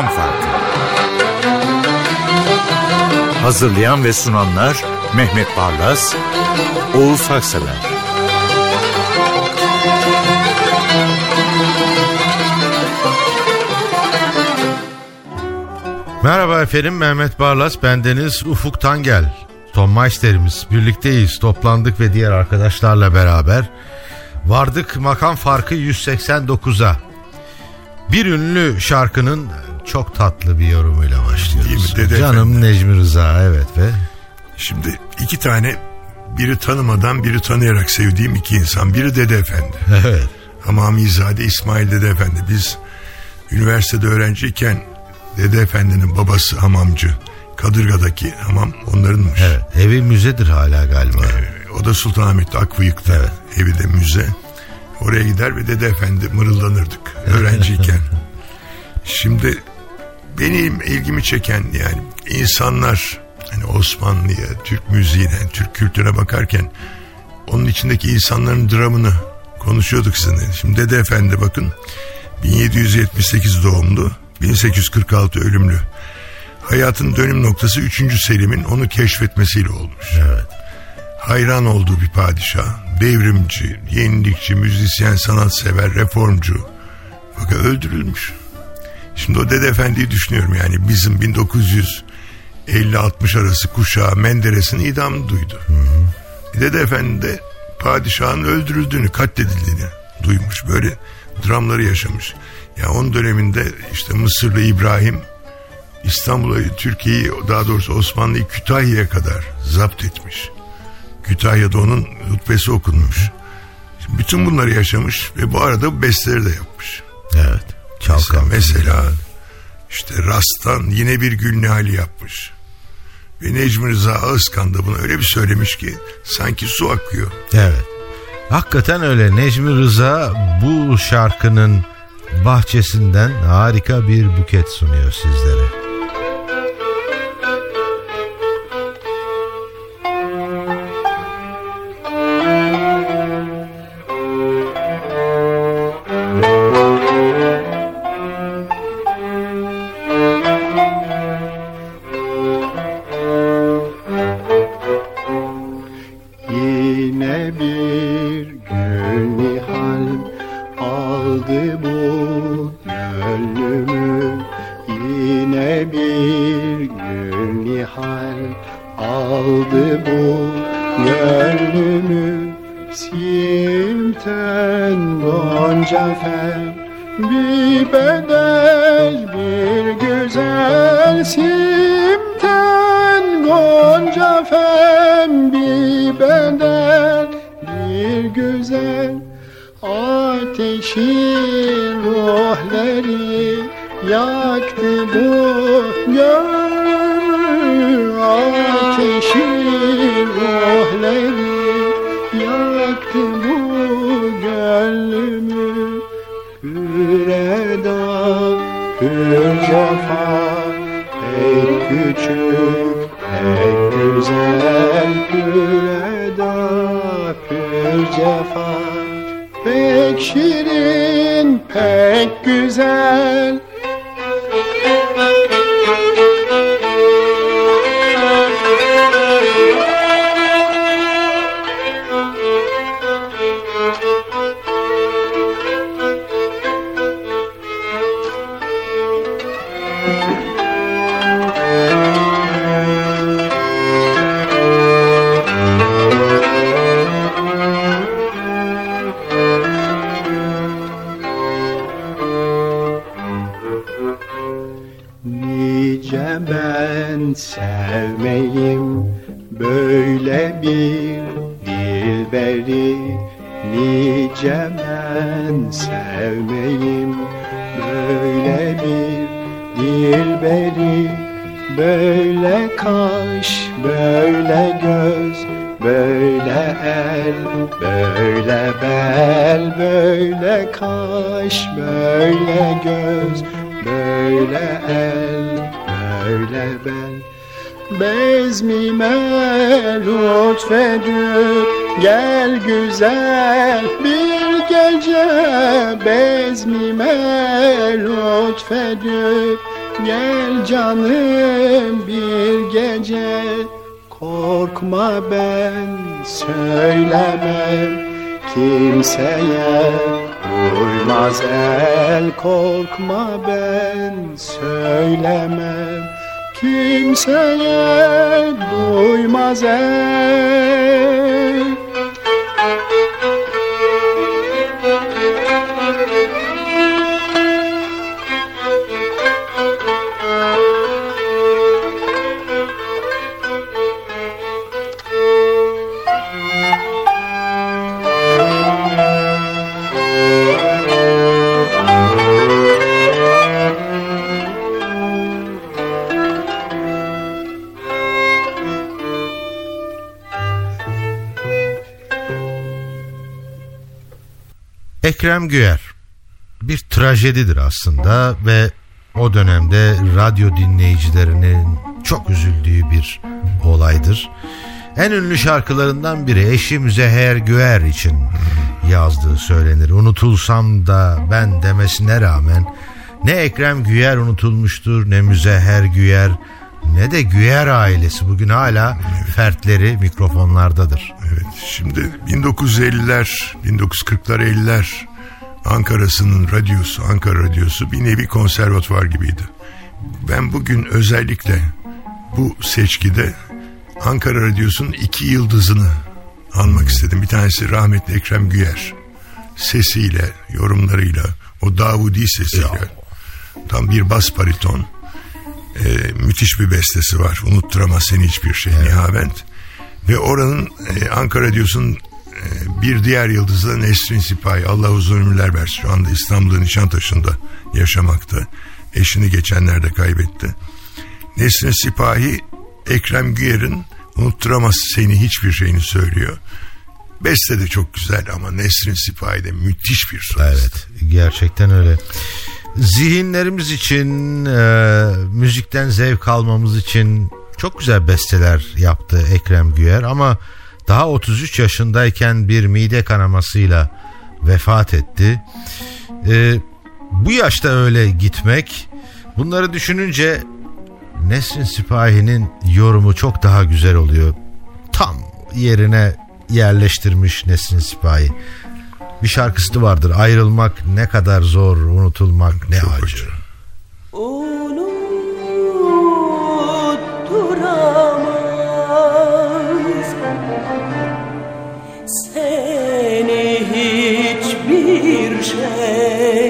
Makam Farkı. Hazırlayan ve sunanlar Mehmet Barlas, Oğuz Haksever. Merhaba efendim Mehmet Barlas bendeniz Ufuk Tangel. Tom Meister'imiz birlikteyiz toplandık ve diğer arkadaşlarla beraber vardık makam farkı 189'a. Bir ünlü şarkının çok tatlı bir yorumuyla başlıyoruz. Değil mi? Dede Canım Efendi. Necmi Rıza evet ve Şimdi iki tane biri tanımadan biri tanıyarak sevdiğim iki insan. Biri Dede Efendi. evet Hamamizade İsmail Dede Efendi. Biz üniversitede öğrenciyken Dede Efendi'nin babası hamamcı. Kadırga'daki hamam onlarınmış. evet evi müzedir hala galiba. Ee, O da Sultanahmet'te Akbıyık'ta evi de müze. Oraya gider ve Dede Efendi mırıldanırdık öğrenciyken. Şimdi benim ilgimi çeken yani insanlar hani Osmanlı'ya, Türk müziğine, Türk kültürüne bakarken onun içindeki insanların dramını konuşuyorduk sizinle. Şimdi Dede Efendi bakın 1778 doğumlu, 1846 ölümlü. Hayatın dönüm noktası 3. Selim'in onu keşfetmesiyle olmuş. Evet. Hayran olduğu bir padişah, devrimci, yenilikçi, müzisyen, sanatsever, reformcu. Fakat öldürülmüş. Şimdi o Dede Efendi'yi düşünüyorum yani bizim 1950-60 arası kuşağı Menderes'in idamını duydu. Dede Efendi de padişahın öldürüldüğünü, katledildiğini duymuş. Böyle dramları yaşamış. Ya onun döneminde işte Mısırlı İbrahim İstanbul'u, Türkiye'yi daha doğrusu Osmanlı'yı Kütahya'ya kadar zapt etmiş. Kütahya'da onun hutbesi okunmuş. Şimdi bütün bunları yaşamış ve bu arada besteleri de yapmış. Evet. Çalkan. mesela işte Rast'tan yine bir gül hali yapmış. Ve Necmi Rıza Ağızkan da bunu öyle bir söylemiş ki sanki su akıyor. Evet. Hakikaten öyle. Necmi Rıza bu şarkının bahçesinden harika bir buket sunuyor sizlere. Nihal aldı bu gönlümü. Yine bir gül nihal aldı bu gönlümü. Simten gonca fer bir bedel bir güzel. Simten gonca fem bir bedel güzel ateşin ruhları yaktı bu gönlü ateşin ruhları yaktı bu gönlümü. Püreda, pür cefa Pek küçük, pek güzel pür cefa Pek şirin, pek güzel lütfedip Gel canım bir gece. Korkma ben söylemem kimseye Duymaz el. Korkma ben söylemem Kimseye duymaz el Ekrem Güyer bir trajedidir aslında ve o dönemde radyo dinleyicilerinin çok üzüldüğü bir olaydır. En ünlü şarkılarından biri eşi Müzeher Güer için yazdığı söylenir. Unutulsam da ben demesine rağmen ne Ekrem Güyer unutulmuştur ne Müzeher Güyer ne de Güyer ailesi bugün hala fertleri mikrofonlardadır. Evet şimdi 1950'ler 1940'lar 50'ler Ankara'sının radyosu Ankara radyosu bir nevi konservatuvar gibiydi. Ben bugün özellikle bu seçkide Ankara radyosunun iki yıldızını anmak istedim. Bir tanesi rahmetli Ekrem Güyer sesiyle yorumlarıyla o Davudi sesiyle tam bir bas bariton e, müthiş bir bestesi var. Unutturamaz seni hiçbir şey evet. Nihavent. Ve oranın e, Ankara e, bir diğer yıldızı da Nesrin Sipahi. Allah uzun ömürler versin. Şu anda İstanbul'da Nişantaşı'nda yaşamakta. Eşini geçenlerde kaybetti. Nesrin Sipahi Ekrem Güyer'in unutturamaz seni hiçbir şeyini söylüyor. Beste de çok güzel ama Nesrin Sipahi de müthiş bir solist. Evet gerçekten öyle. Zihinlerimiz için, e, müzikten zevk almamız için çok güzel besteler yaptı Ekrem Güyer ama daha 33 yaşındayken bir mide kanamasıyla vefat etti. E, bu yaşta öyle gitmek, bunları düşününce Nesrin Sipahi'nin yorumu çok daha güzel oluyor. Tam yerine yerleştirmiş Nesrin Sipahi. Bir şarkısı vardır. Ayrılmak ne kadar zor, unutulmak ne Çok acı. Unutturamaz hiçbir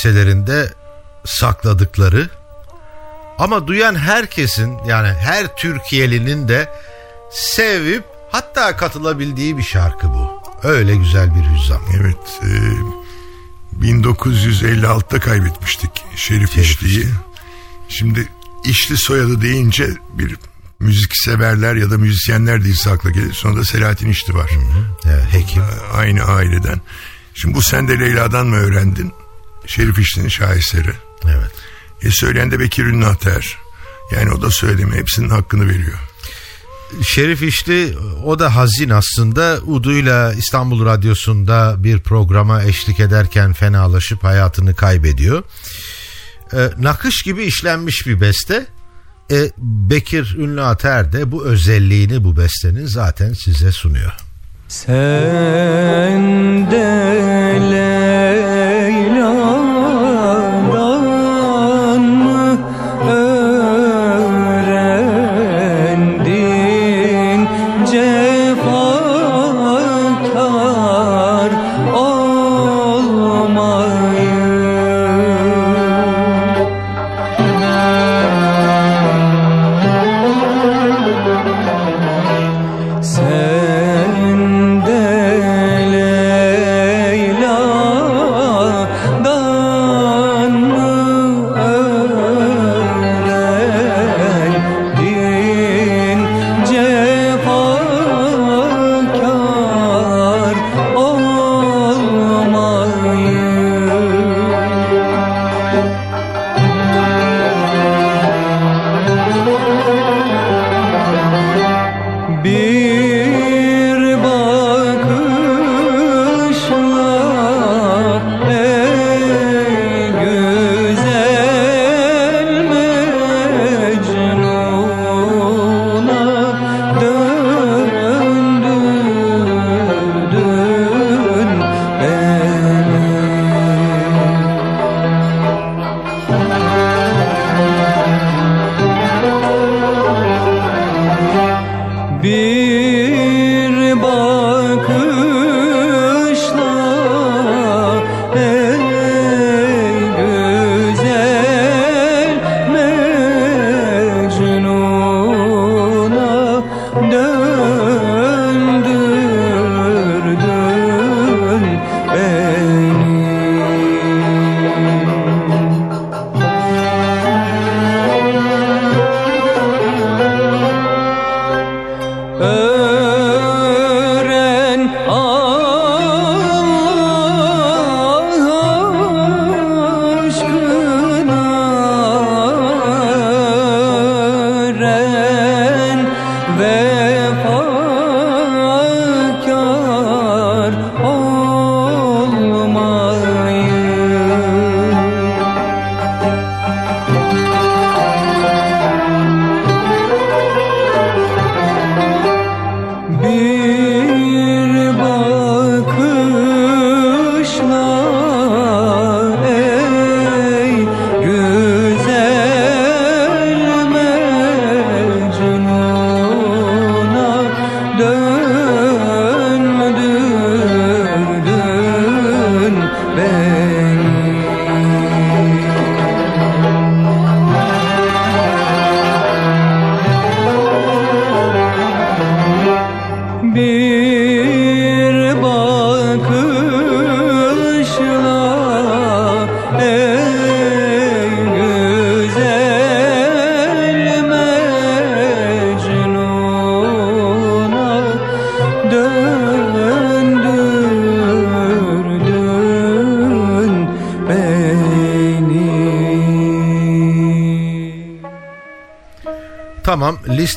keselerinde sakladıkları ama duyan herkesin yani her Türkiye'linin de sevip hatta katılabildiği bir şarkı bu. Öyle güzel bir hüzzam. Evet. E, 1956'da kaybetmiştik Şerif, Şerif İşli'yi. İşli. Şimdi İşli soyadı deyince bir müzik severler ya da müzisyenler dizisi akla gelir. Sonra da Selahattin İşli var. Evet, hekim. Aynı aileden. Şimdi bu sen de Leyla'dan mı öğrendin? Şerif İşli'nin şaheseri. Evet. E söyleyen de Bekir Ünlüater. Yani o da söylediğim hepsinin hakkını veriyor. Şerif İşli o da hazin aslında Udu'yla İstanbul Radyosu'nda bir programa eşlik ederken fenalaşıp hayatını kaybediyor. Ee, nakış gibi işlenmiş bir beste. E, Bekir Ünlü Ater de bu özelliğini bu bestenin zaten size sunuyor. Sen de Leyla'dan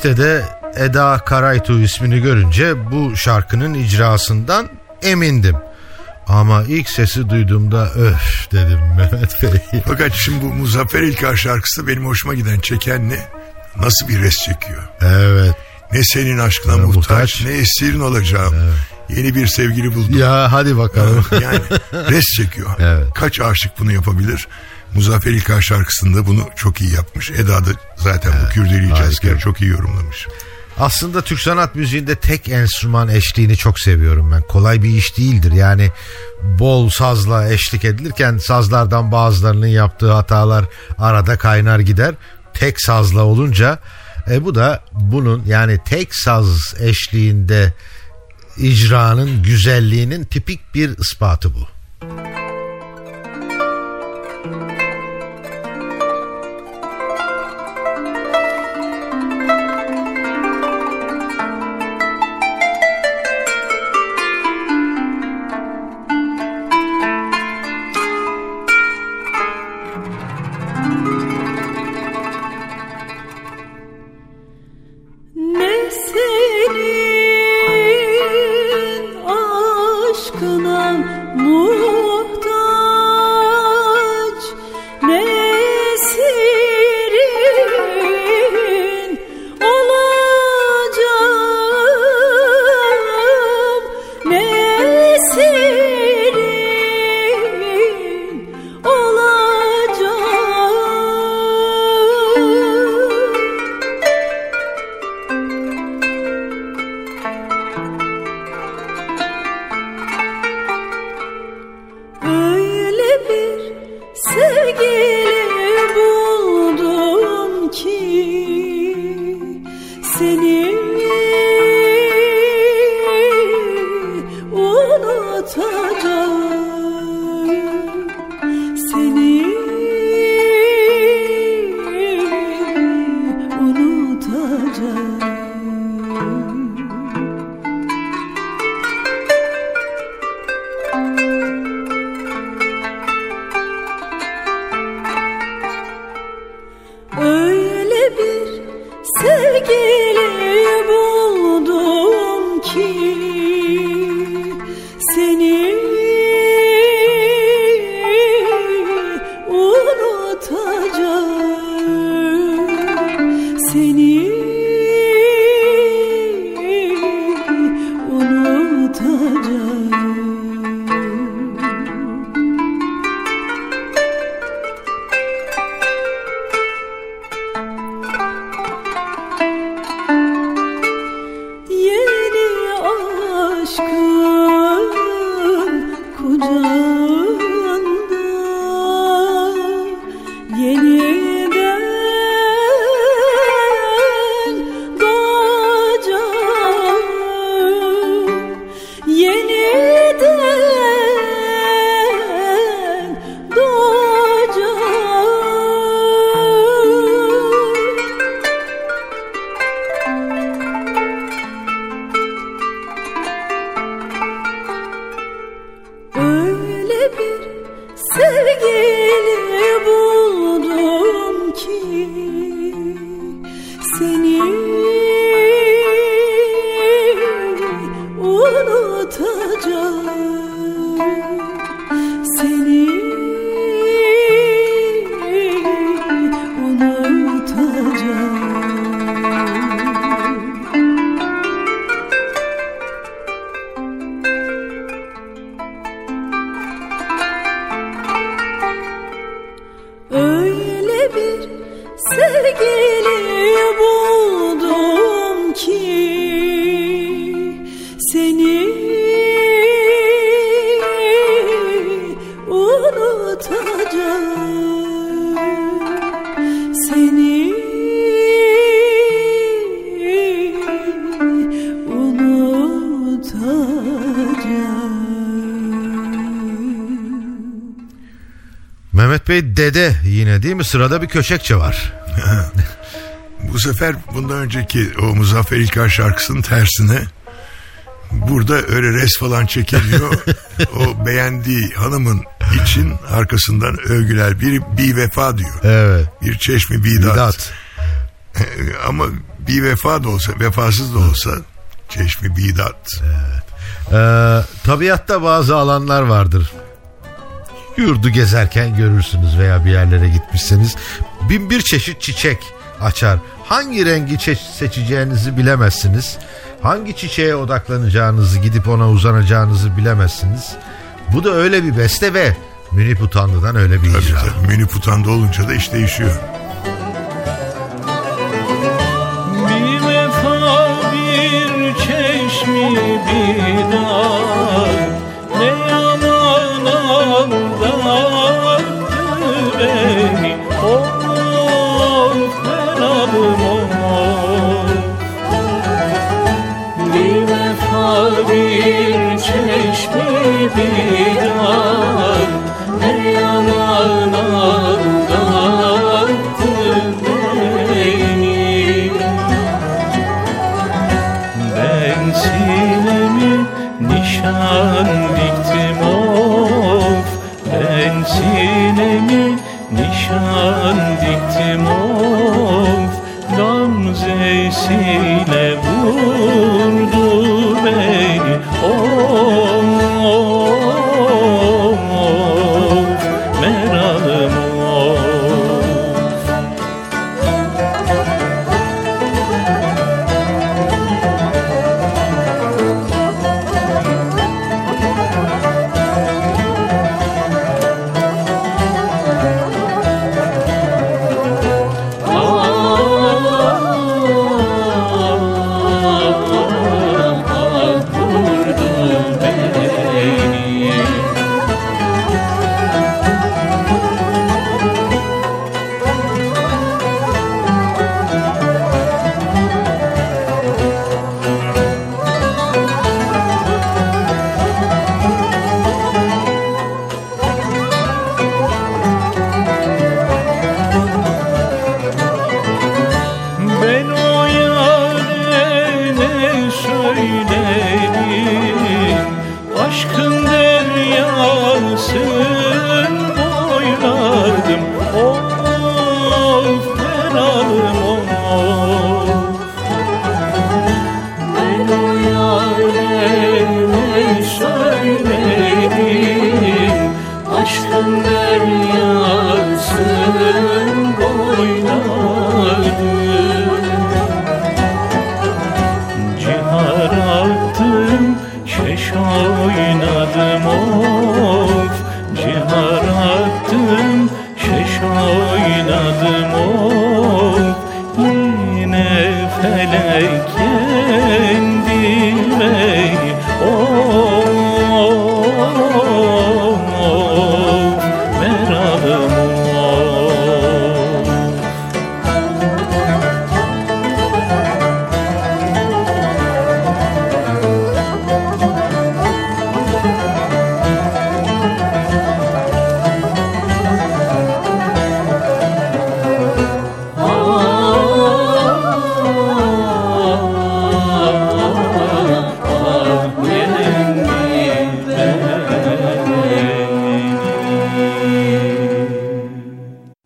listede Eda Karaytu ismini görünce bu şarkının icrasından emindim. Ama ilk sesi duyduğumda öf dedim Mehmet Bey. Fakat şimdi bu Muzaffer İlkar şarkısı benim hoşuma giden çeken ne? Nasıl bir res çekiyor? Evet. Ne senin aşkına Evet, muhtaç, muhtaç. ne esirin olacağım. Yeni bir sevgili buldum. Ya hadi bakalım. yani res çekiyor. Evet. Kaç aşık bunu yapabilir? Muzaffer İlkar şarkısında bunu çok iyi yapmış. Eda da zaten bu Kürdeli cazgeri çok iyi yorumlamış. Aslında Türk sanat müziğinde tek enstrüman eşliğini çok seviyorum ben. Kolay bir iş değildir. Yani bol sazla eşlik edilirken sazlardan bazılarının yaptığı hatalar arada kaynar gider. Tek sazla olunca e, bu da bunun yani tek saz eşliğinde icranın güzelliğinin tipik bir ispatı bu. Mehmet Bey dede yine değil mi? Sırada bir köşekçe var. Bu sefer bundan önceki o Muzaffer İlkar şarkısının tersine burada öyle res falan çekiliyor. o beğendiği hanımın için arkasından övgüler. Biri bir vefa diyor. Evet. Bir çeşmi bidat. Bidat. Ama bir vefa da olsa, vefasız da olsa çeşmi bidat. Ee, tabiatta bazı alanlar vardır. Yurdu gezerken görürsünüz veya bir yerlere gitmişseniz bin bir çeşit çiçek açar. Hangi rengi çe- seçeceğinizi bilemezsiniz. Hangi çiçeğe odaklanacağınızı gidip ona uzanacağınızı bilemezsiniz. Bu da öyle bir beste ve Münip Utanlı'dan öyle bir Tabii icra. tabii. Menü putanda olunca da iş değişiyor. Bir vefa bir çeşmi bir dağ Ne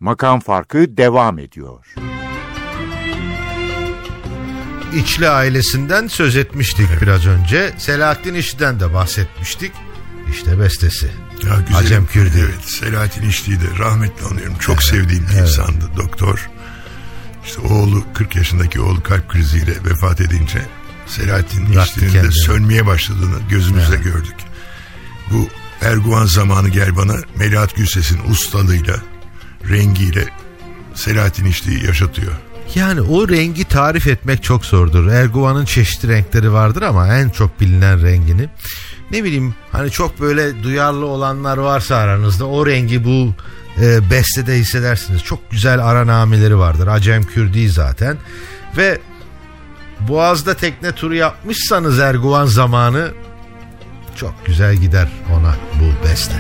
Makam Farkı devam ediyor. İçli ailesinden söz etmiştik biraz önce. Selahattin İşli'den de bahsetmiştik. İşte bestesi. Ya güzelim. Acem Kürdi. Evet Selahattin İşli'yi de rahmetli anıyorum. Çok sevdiğim bir insandı doktor. İşte oğlu 40 yaşındaki oğlu kalp kriziyle vefat edince Selahattin İşli'nin de sönmeye başladığını gözümüzle gördük. Bu Erguvan zamanı gel bana Melahat Gülses'in ustalığıyla rengiyle Selahattin İşli'yi yaşatıyor. Yani o rengi tarif etmek çok zordur. Erguvan'ın çeşitli renkleri vardır ama en çok bilinen rengini. Ne bileyim hani çok böyle duyarlı olanlar varsa aranızda o rengi bu e, bestede hissedersiniz. Çok güzel aranameleri vardır. Acem Kürdi zaten. Ve Boğaz'da tekne turu yapmışsanız Erguvan zamanı çok güzel gider ona bu beste.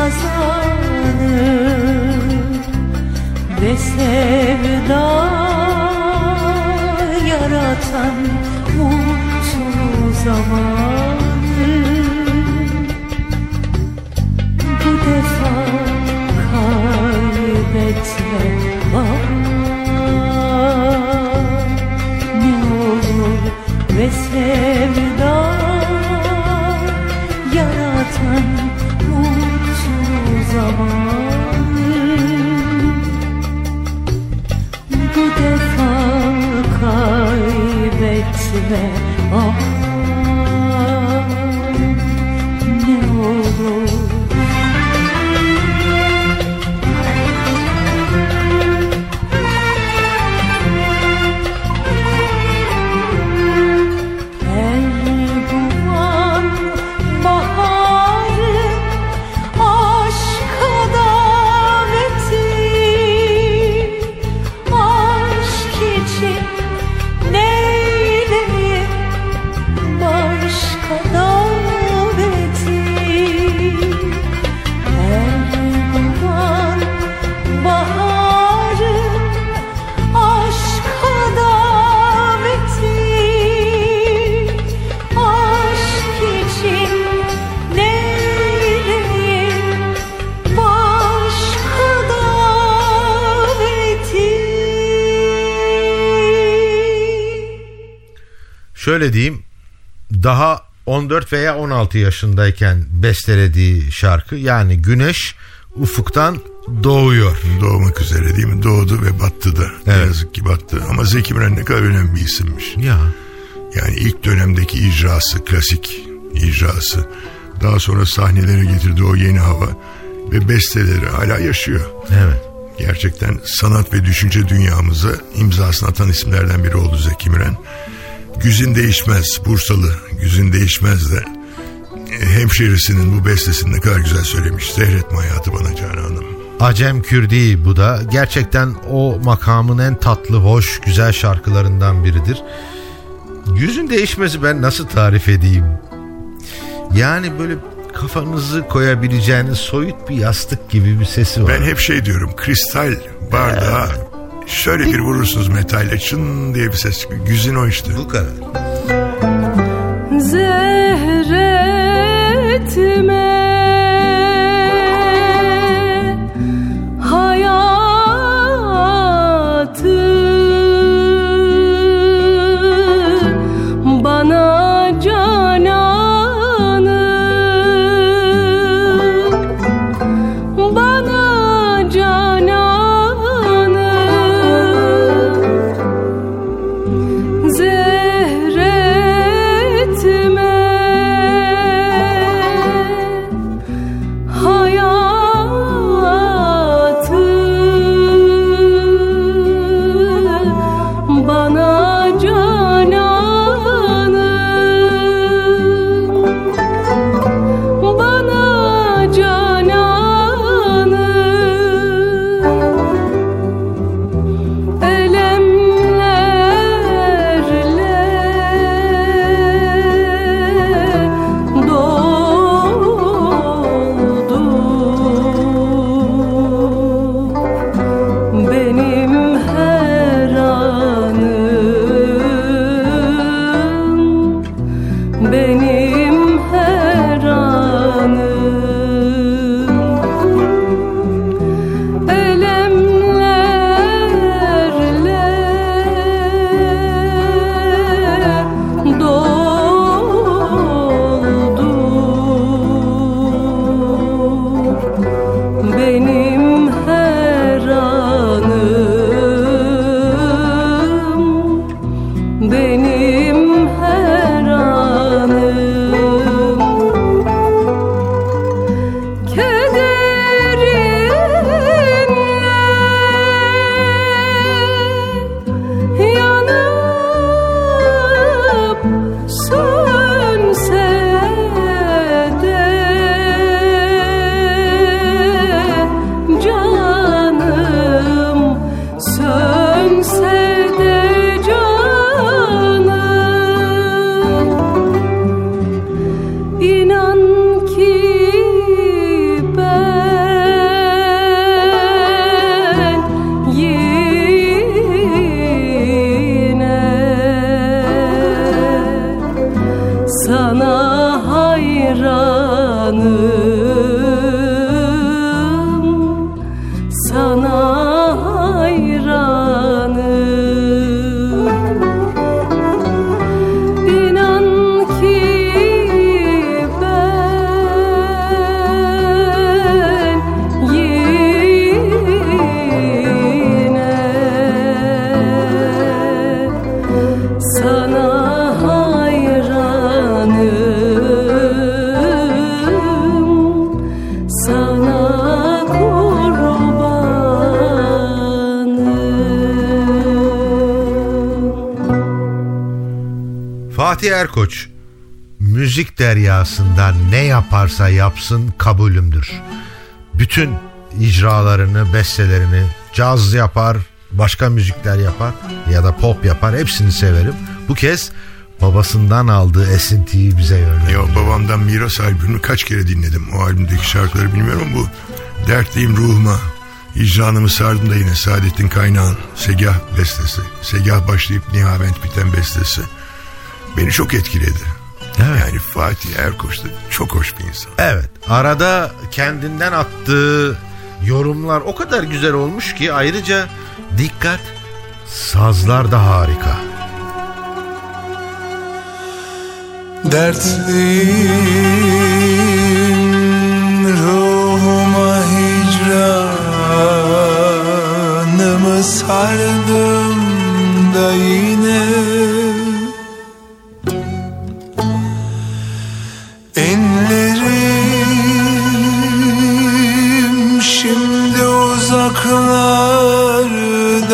Hazanı Ve sevda yaratan mutlu zamanı Şöyle diyeyim daha 14 veya 16 yaşındayken bestelediği şarkı yani güneş ufuktan doğuyor. Doğmak üzere değil mi? Doğdu ve battı da. Ne Evet. yazık ki battı. Ama Zeki Müren ne kadar önemli bir isimmiş. Ya Yani ilk dönemdeki icrası, klasik icrası. Daha sonra sahnelere getirdiği o yeni hava ve besteleri hala yaşıyor. evet. Gerçekten sanat ve düşünce dünyamıza imzasını atan isimlerden biri oldu Zeki Müren. Güzin değişmez, Bursalı Güzin değişmez de hemşerisinin bu bestesini ne kadar güzel söylemiş. Seyretme hayatı bana Canan Hanım. Acem Kürdi bu da gerçekten o makamın en tatlı, hoş, güzel şarkılarından biridir. Yüzün değişmesi ben nasıl tarif edeyim? Yani böyle kafanızı koyabileceğiniz soyut bir yastık gibi bir sesi var. Ben hep şey diyorum kristal bardağa şöyle bir vurursunuz metalle çın diye bir ses çıkıyor. Güzin o işte. bu kadar. Zehretme Fatih Erkoç müzik deryasında ne yaparsa yapsın kabulümdür. Bütün icralarını, bestelerini caz yapar, başka müzikler yapar ya da pop yapar hepsini severim. Bu kez babasından aldığı esintiyi bize yönlendiriyor. Ya babamdan miras albümünü kaç kere dinledim. O albümdeki şarkıları bilmiyorum bu dertliyim ruhuma. İcranımı sardım da yine Saadettin Kaynağ'ın Segah bestesi. Segah başlayıp Nihavent biten bestesi. Beni çok etkiledi. Evet. Yani Fatih Erkoç da çok hoş bir insan. Evet arada kendinden attığı yorumlar o kadar güzel olmuş ki ayrıca dikkat sazlar da harika. Dertliyim ruhuma hicranımı sardım da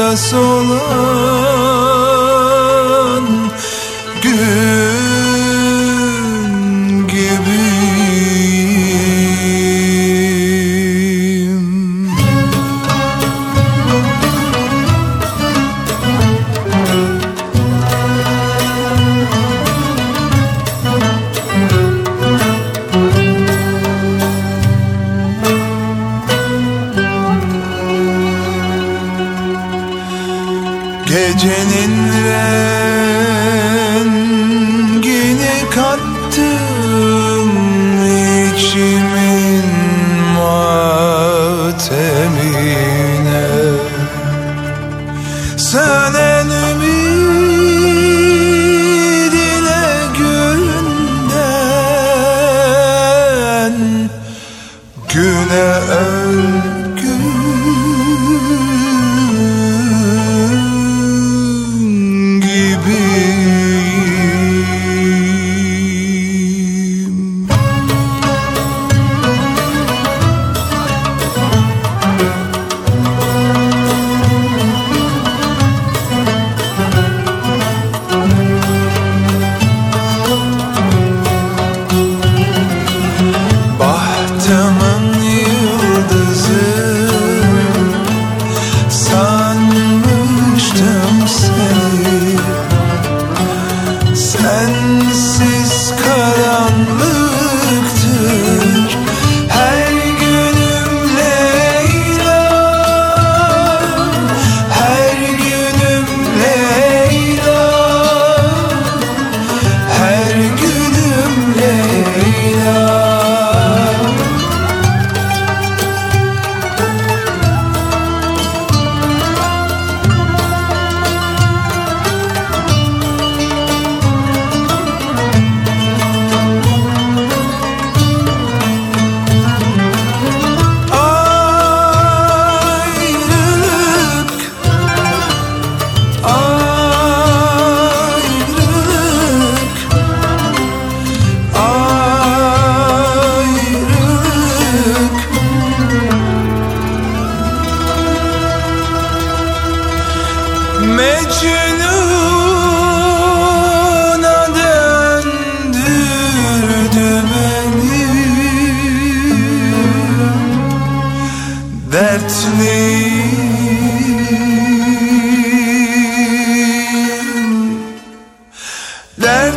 uzaklarda solan gün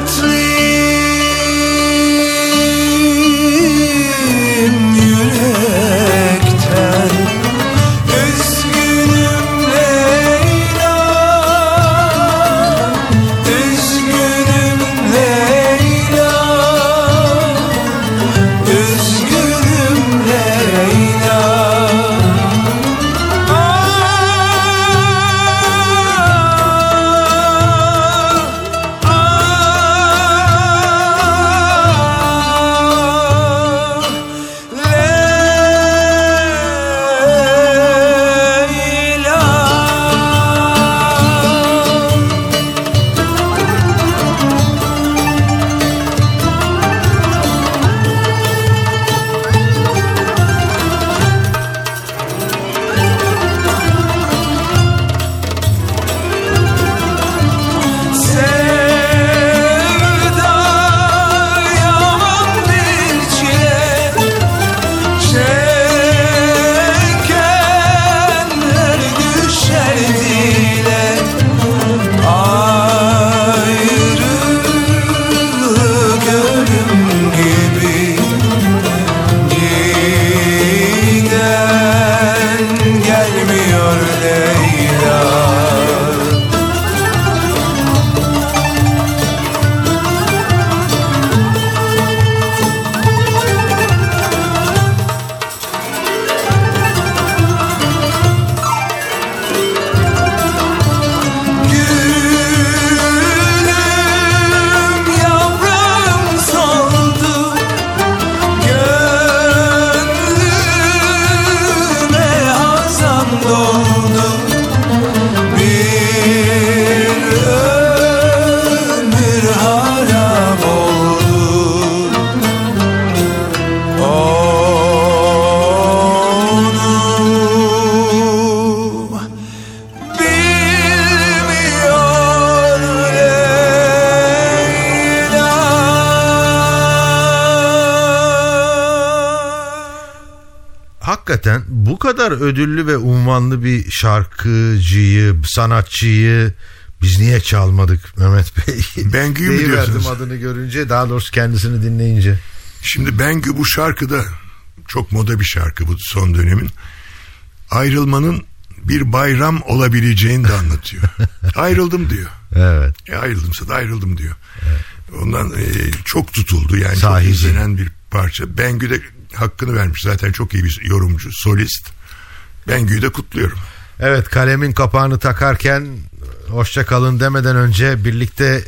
Dertliyim ödüllü ve unvanlı bir şarkıcıyı, sanatçıyı biz niye çalmadık Mehmet Bey? Bengü'yü mü diyorsunuz? adını görünce daha doğrusu kendisini dinleyince. Şimdi Bengü bu şarkıda çok moda bir şarkı bu son dönemin. Ayrılmanın bir bayram olabileceğini de anlatıyor. Ayrıldım diyor. Evet. E, ayrıldımsa da ayrıldım diyor. Ondan e, çok tutuldu yani Sahici. çok izlenen bir parça. Bengü de hakkını vermiş zaten çok iyi bir yorumcu, solist. Bengü'yü de kutluyorum. Evet kalemin kapağını takarken hoşça kalın demeden önce birlikte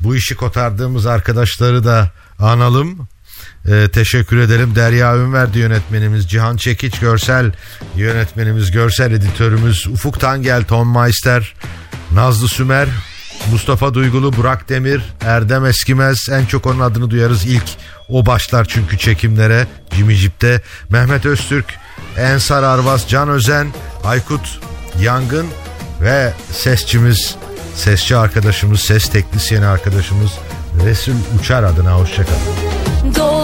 bu işi kotardığımız arkadaşları da analım. Ee, teşekkür edelim. Derya Ünverdi yönetmenimiz, Cihan Çekiç görsel yönetmenimiz, görsel editörümüz, Ufuk Tangel, Tom Meister, Nazlı Sümer, Mustafa Duygulu, Burak Demir, Erdem Eskimez. En çok onun adını duyarız. İlk o başlar çünkü çekimlere Jeep'te. Mehmet Öztürk, Ensar Arvas, Can Özen, Aykut Yangın ve sesçimiz, sesçi arkadaşımız, ses teknisyeni arkadaşımız Resul Uçar adına hoşçakalın. Doldu